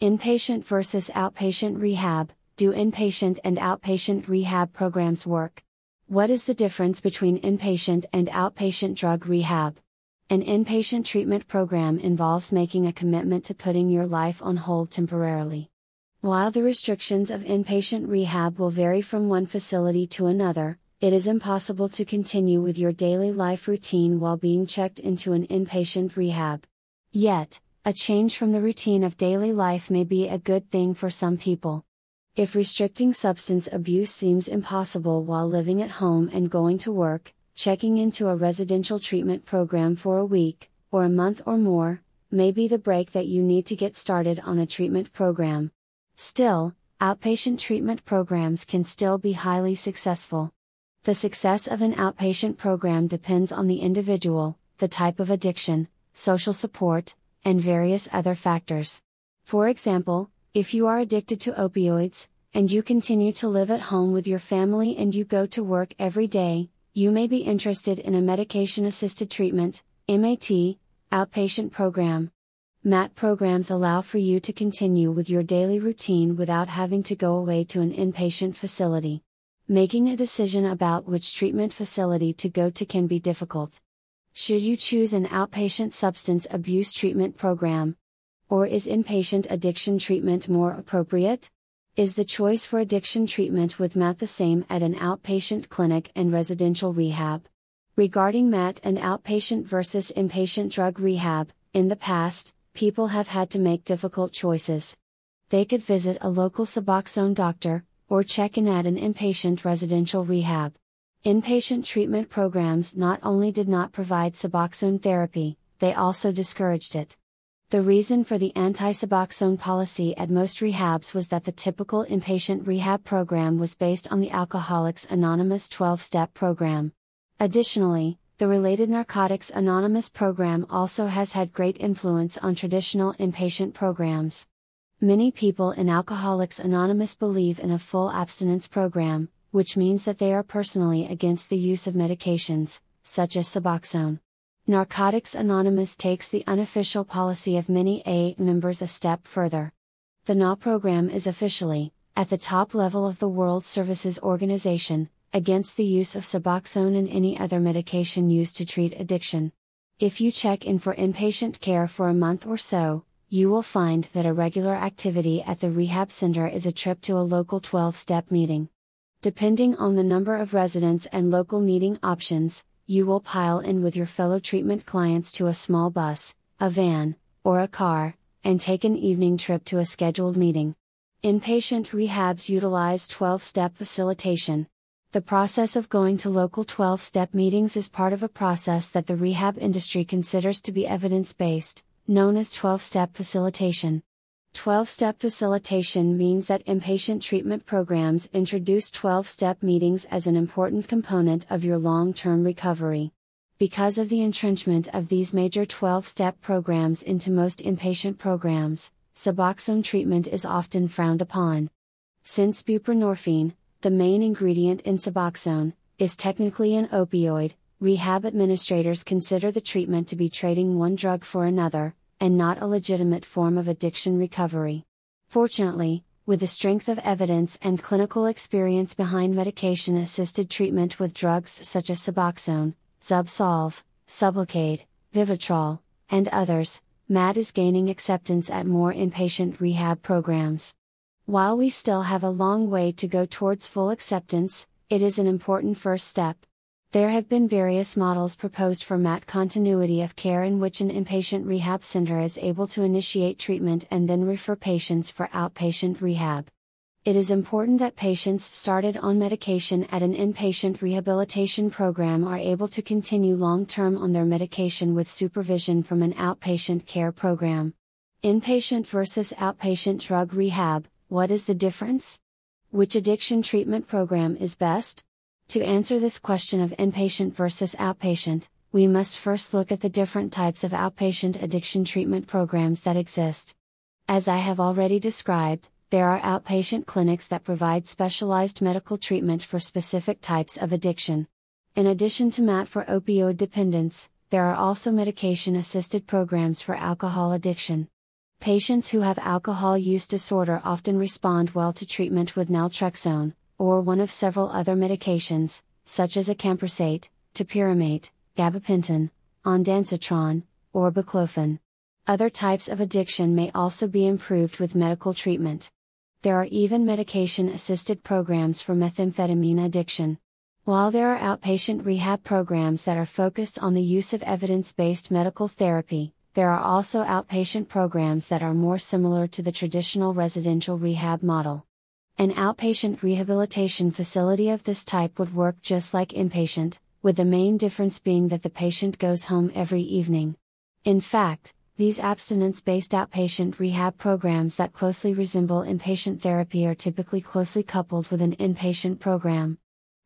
Inpatient versus outpatient rehab Do inpatient and outpatient rehab programs work? What is the difference between inpatient and outpatient drug rehab? An inpatient treatment program involves making a commitment to putting your life on hold temporarily. While the restrictions of inpatient rehab will vary from one facility to another, it is impossible to continue with your daily life routine while being checked into an inpatient rehab. Yet, a change from the routine of daily life may be a good thing for some people. If restricting substance abuse seems impossible while living at home and going to work, checking into a residential treatment program for a week, or a month or more, may be the break that you need to get started on a treatment program. Still, outpatient treatment programs can still be highly successful. The success of an outpatient program depends on the individual, the type of addiction, social support, and various other factors. For example, if you are addicted to opioids, and you continue to live at home with your family and you go to work every day, you may be interested in a medication assisted treatment, MAT, outpatient program. MAT programs allow for you to continue with your daily routine without having to go away to an inpatient facility. Making a decision about which treatment facility to go to can be difficult. Should you choose an outpatient substance abuse treatment program? Or is inpatient addiction treatment more appropriate? Is the choice for addiction treatment with MAT the same at an outpatient clinic and residential rehab? Regarding MAT and outpatient versus inpatient drug rehab, in the past, people have had to make difficult choices. They could visit a local Suboxone doctor, or check in at an inpatient residential rehab. Inpatient treatment programs not only did not provide Suboxone therapy, they also discouraged it. The reason for the anti Suboxone policy at most rehabs was that the typical inpatient rehab program was based on the Alcoholics Anonymous 12 step program. Additionally, the related Narcotics Anonymous program also has had great influence on traditional inpatient programs. Many people in Alcoholics Anonymous believe in a full abstinence program, which means that they are personally against the use of medications, such as Suboxone. Narcotics Anonymous takes the unofficial policy of many AA members a step further. The NA program is officially, at the top level of the World Services Organization, against the use of Suboxone and any other medication used to treat addiction. If you check in for inpatient care for a month or so, you will find that a regular activity at the rehab center is a trip to a local 12 step meeting. Depending on the number of residents and local meeting options, you will pile in with your fellow treatment clients to a small bus, a van, or a car, and take an evening trip to a scheduled meeting. Inpatient rehabs utilize 12 step facilitation. The process of going to local 12 step meetings is part of a process that the rehab industry considers to be evidence based, known as 12 step facilitation. 12 step facilitation means that inpatient treatment programs introduce 12 step meetings as an important component of your long term recovery. Because of the entrenchment of these major 12 step programs into most inpatient programs, Suboxone treatment is often frowned upon. Since buprenorphine, the main ingredient in Suboxone, is technically an opioid, rehab administrators consider the treatment to be trading one drug for another, and not a legitimate form of addiction recovery. Fortunately, with the strength of evidence and clinical experience behind medication assisted treatment with drugs such as Suboxone, Zubsolv, Sublocade, Vivitrol, and others, MAT is gaining acceptance at more inpatient rehab programs. While we still have a long way to go towards full acceptance, it is an important first step. There have been various models proposed for MAT continuity of care in which an inpatient rehab center is able to initiate treatment and then refer patients for outpatient rehab. It is important that patients started on medication at an inpatient rehabilitation program are able to continue long term on their medication with supervision from an outpatient care program. Inpatient versus outpatient drug rehab, what is the difference? Which addiction treatment program is best? To answer this question of inpatient versus outpatient, we must first look at the different types of outpatient addiction treatment programs that exist. As I have already described, there are outpatient clinics that provide specialized medical treatment for specific types of addiction. In addition to MAT for opioid dependence, there are also medication assisted programs for alcohol addiction. Patients who have alcohol use disorder often respond well to treatment with naltrexone, or one of several other medications, such as acamprosate, topiramate, gabapentin, ondansetron, or baclofen. Other types of addiction may also be improved with medical treatment. There are even medication assisted programs for methamphetamine addiction. While there are outpatient rehab programs that are focused on the use of evidence based medical therapy, there are also outpatient programs that are more similar to the traditional residential rehab model. An outpatient rehabilitation facility of this type would work just like inpatient, with the main difference being that the patient goes home every evening. In fact, these abstinence based outpatient rehab programs that closely resemble inpatient therapy are typically closely coupled with an inpatient program.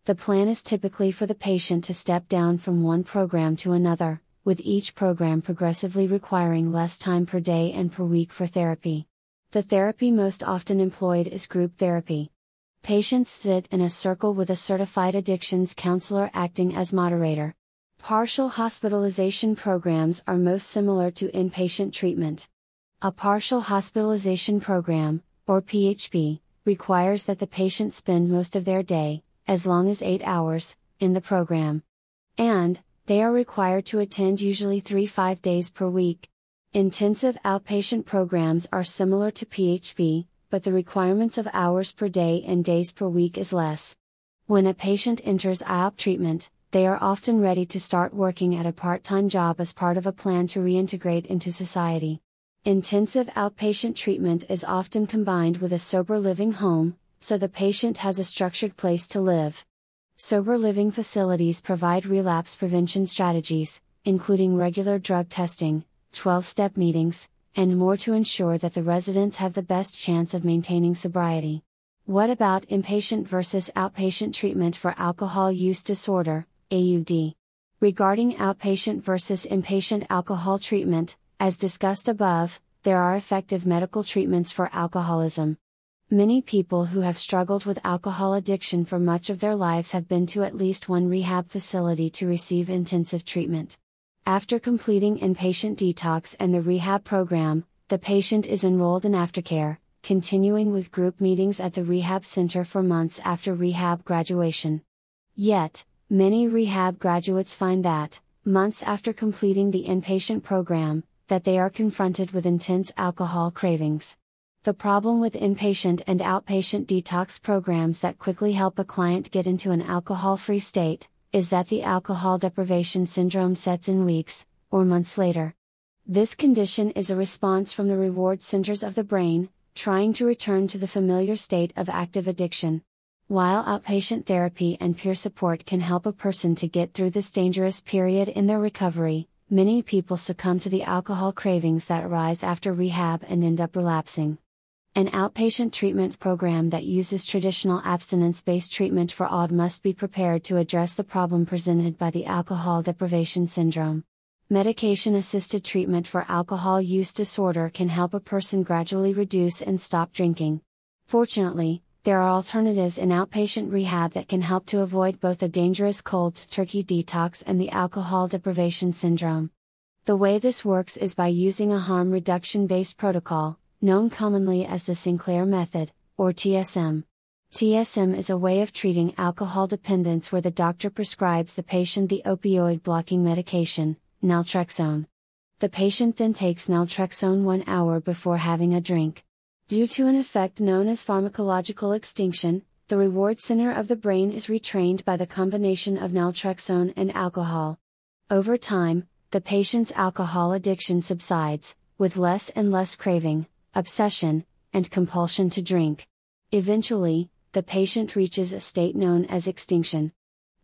The plan is typically for the patient to step down from one program to another, with each program progressively requiring less time per day and per week for therapy. The therapy most often employed is group therapy. Patients sit in a circle with a certified addictions counselor acting as moderator. Partial hospitalization programs are most similar to inpatient treatment. A partial hospitalization program, or PHP, requires that the patient spend most of their day, as long as 8 hours, in the program. And, they are required to attend usually 3 5 days per week. Intensive outpatient programs are similar to PHP, but the requirements of hours per day and days per week is less. When a patient enters IOP treatment, they are often ready to start working at a part time job as part of a plan to reintegrate into society. Intensive outpatient treatment is often combined with a sober living home, so the patient has a structured place to live. Sober living facilities provide relapse prevention strategies, including regular drug testing, 12 step meetings, and more to ensure that the residents have the best chance of maintaining sobriety. What about inpatient versus outpatient treatment for alcohol use disorder, AUD? Regarding outpatient versus inpatient alcohol treatment, as discussed above, there are effective medical treatments for alcoholism. Many people who have struggled with alcohol addiction for much of their lives have been to at least one rehab facility to receive intensive treatment. After completing inpatient detox and the rehab program, the patient is enrolled in aftercare, continuing with group meetings at the rehab center for months after rehab graduation. Yet, many rehab graduates find that, months after completing the inpatient program, that they are confronted with intense alcohol cravings. The problem with inpatient and outpatient detox programs that quickly help a client get into an alcohol free state is that the alcohol deprivation syndrome sets in weeks, or months later. This condition is a response from the reward centers of the brain, trying to return to the familiar state of active addiction. While outpatient therapy and peer support can help a person to get through this dangerous period in their recovery, many people succumb to the alcohol cravings that arise after rehab and end up relapsing. An outpatient treatment program that uses traditional abstinence based treatment for AUD must be prepared to address the problem presented by the alcohol deprivation syndrome. Medication assisted treatment for alcohol use disorder can help a person gradually reduce and stop drinking. Fortunately, there are alternatives in outpatient rehab that can help to avoid both a dangerous cold turkey detox and the alcohol deprivation syndrome. The way this works is by using a harm reduction based protocol, known commonly as the Sinclair method, or TSM. TSM is a way of treating alcohol dependence where the doctor prescribes the patient the opioid blocking medication, naltrexone. The patient then takes naltrexone one hour before having a drink. Due to an effect known as pharmacological extinction, the reward center of the brain is retrained by the combination of naltrexone and alcohol. Over time, the patient's alcohol addiction subsides, with less and less craving, obsession, and compulsion to drink. Eventually, the patient reaches a state known as extinction.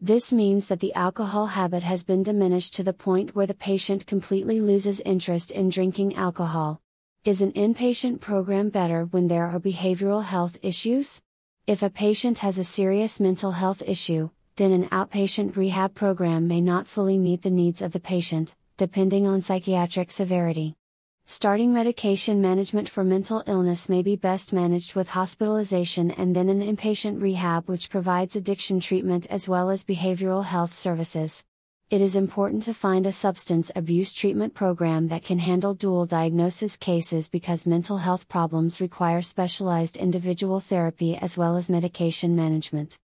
This means that the alcohol habit has been diminished to the point where the patient completely loses interest in drinking alcohol. Is an inpatient program better when there are behavioral health issues? If a patient has a serious mental health issue, then an outpatient rehab program may not fully meet the needs of the patient, depending on psychiatric severity. Starting medication management for mental illness may be best managed with hospitalization and then an inpatient rehab which provides addiction treatment as well as behavioral health services. It is important to find a substance abuse treatment program that can handle dual diagnosis cases because mental health problems require specialized individual therapy as well as medication management.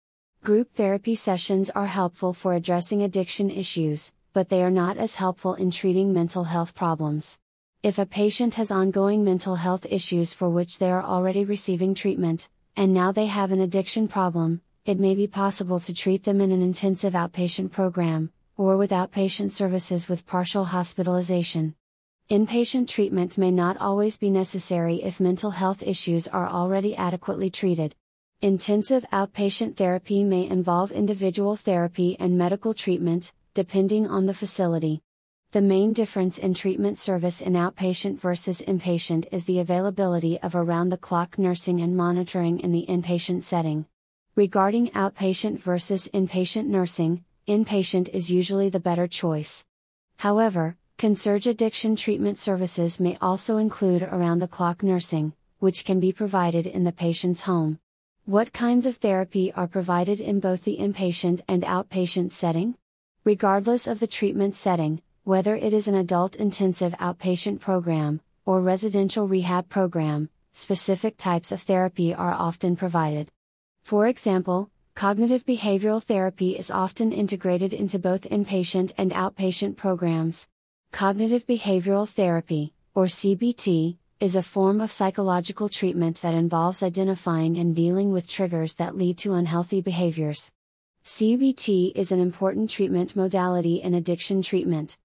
Group therapy sessions are helpful for addressing addiction issues, but they are not as helpful in treating mental health problems. If a patient has ongoing mental health issues for which they are already receiving treatment, and now they have an addiction problem, it may be possible to treat them in an intensive outpatient program, or with outpatient services with partial hospitalization. Inpatient treatment may not always be necessary if mental health issues are already adequately treated. Intensive outpatient therapy may involve individual therapy and medical treatment, depending on the facility. The main difference in treatment service in outpatient versus inpatient is the availability of around the clock nursing and monitoring in the inpatient setting. Regarding outpatient versus inpatient nursing, inpatient is usually the better choice. However, concierge addiction treatment services may also include around the clock nursing, which can be provided in the patient's home. What kinds of therapy are provided in both the inpatient and outpatient setting? Regardless of the treatment setting, whether it is an adult intensive outpatient program, or residential rehab program, specific types of therapy are often provided. For example, Cognitive behavioral therapy is often integrated into both inpatient and outpatient programs. Cognitive behavioral therapy, or CBT, is a form of psychological treatment that involves identifying and dealing with triggers that lead to unhealthy behaviors. CBT is an important treatment modality in addiction treatment.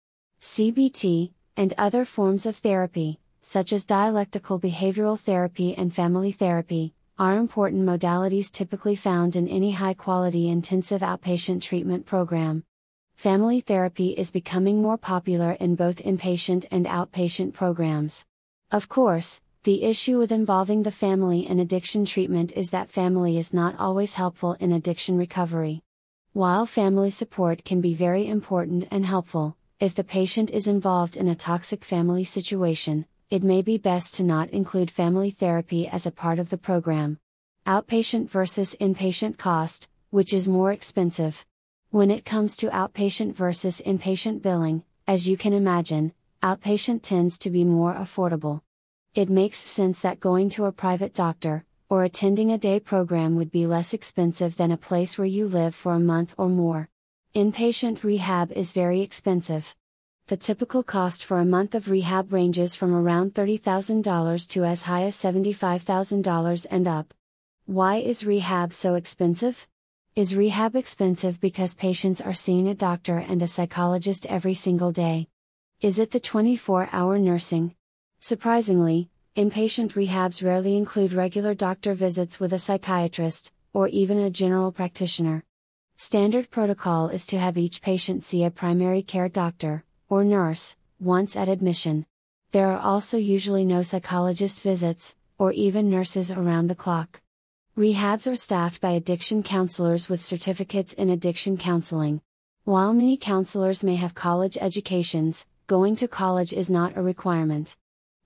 CBT, and other forms of therapy, such as dialectical behavioral therapy and family therapy, are important modalities typically found in any high quality intensive outpatient treatment program. Family therapy is becoming more popular in both inpatient and outpatient programs. Of course, the issue with involving the family in addiction treatment is that family is not always helpful in addiction recovery. While family support can be very important and helpful, if the patient is involved in a toxic family situation, it may be best to not include family therapy as a part of the program. Outpatient versus inpatient cost, which is more expensive. When it comes to outpatient versus inpatient billing, as you can imagine, outpatient tends to be more affordable. It makes sense that going to a private doctor, or attending a day program would be less expensive than a place where you live for a month or more. Inpatient rehab is very expensive the typical cost for a month of rehab ranges from around $30,000 to as high as $75,000 and up. Why is rehab so expensive? Is rehab expensive because patients are seeing a doctor and a psychologist every single day? Is it the 24 hour nursing? Surprisingly, inpatient rehabs rarely include regular doctor visits with a psychiatrist, or even a general practitioner. Standard protocol is to have each patient see a primary care doctor, or nurse, once at admission. There are also usually no psychologist visits, or even nurses around the clock. Rehabs are staffed by addiction counselors with certificates in addiction counseling. While many counselors may have college educations, going to college is not a requirement.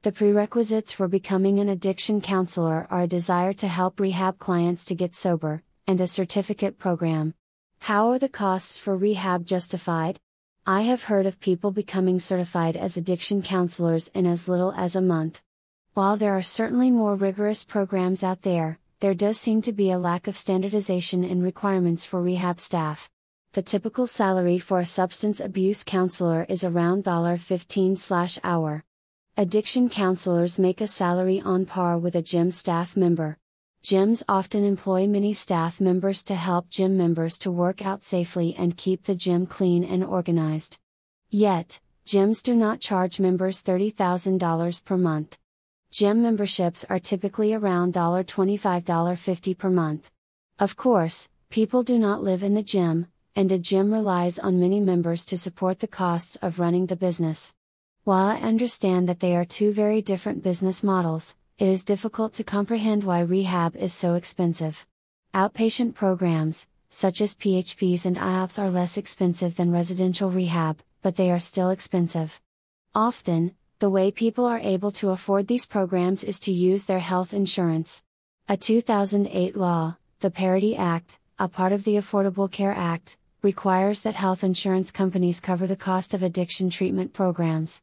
The prerequisites for becoming an addiction counselor are a desire to help rehab clients to get sober, and a certificate program. How are the costs for rehab justified? I have heard of people becoming certified as addiction counselors in as little as a month. While there are certainly more rigorous programs out there, there does seem to be a lack of standardization in requirements for rehab staff. The typical salary for a substance abuse counselor is around $15 hour. Addiction counselors make a salary on par with a gym staff member. Gyms often employ many staff members to help gym members to work out safely and keep the gym clean and organized. Yet, gyms do not charge members $30,000 per month. Gym memberships are typically around $25 50 per month. Of course, people do not live in the gym, and a gym relies on many members to support the costs of running the business. While I understand that they are two very different business models, it is difficult to comprehend why rehab is so expensive. Outpatient programs, such as PHPs and IOPS, are less expensive than residential rehab, but they are still expensive. Often, the way people are able to afford these programs is to use their health insurance. A 2008 law, the Parity Act, a part of the Affordable Care Act, requires that health insurance companies cover the cost of addiction treatment programs.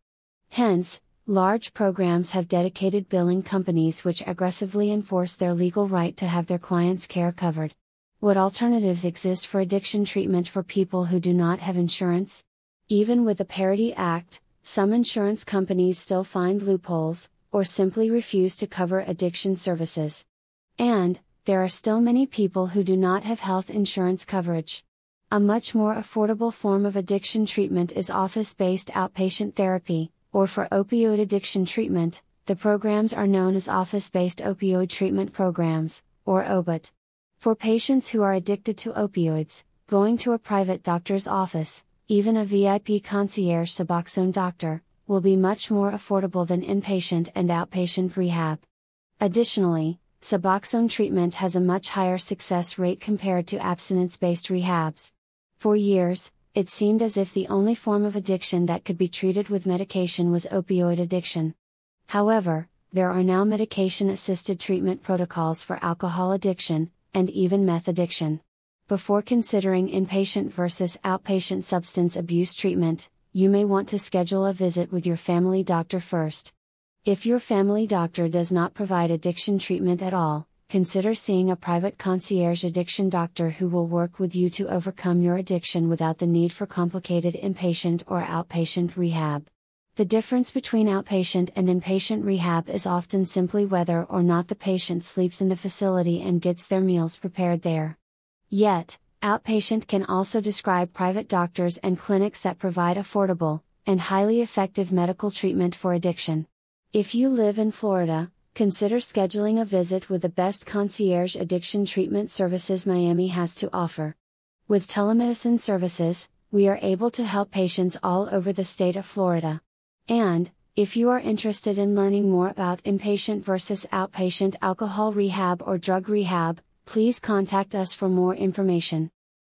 Hence, large programs have dedicated billing companies which aggressively enforce their legal right to have their clients' care covered. What alternatives exist for addiction treatment for people who do not have insurance? Even with the Parity Act, some insurance companies still find loopholes, or simply refuse to cover addiction services. And, there are still many people who do not have health insurance coverage. A much more affordable form of addiction treatment is office based outpatient therapy, or for opioid addiction treatment, the programs are known as Office Based Opioid Treatment Programs, or OBOT. For patients who are addicted to opioids, going to a private doctor's office, even a VIP concierge Suboxone doctor, will be much more affordable than inpatient and outpatient rehab. Additionally, Suboxone treatment has a much higher success rate compared to abstinence based rehabs. For years, it seemed as if the only form of addiction that could be treated with medication was opioid addiction. However, there are now medication assisted treatment protocols for alcohol addiction, and even meth addiction. Before considering inpatient versus outpatient substance abuse treatment, you may want to schedule a visit with your family doctor first. If your family doctor does not provide addiction treatment at all, consider seeing a private concierge addiction doctor who will work with you to overcome your addiction without the need for complicated inpatient or outpatient rehab. The difference between outpatient and inpatient rehab is often simply whether or not the patient sleeps in the facility and gets their meals prepared there. Yet, outpatient can also describe private doctors and clinics that provide affordable, and highly effective medical treatment for addiction. If you live in Florida, consider scheduling a visit with the best concierge addiction treatment services Miami has to offer. With telemedicine services, we are able to help patients all over the state of Florida. And, if you are interested in learning more about inpatient versus outpatient alcohol rehab or drug rehab, please contact us for more information.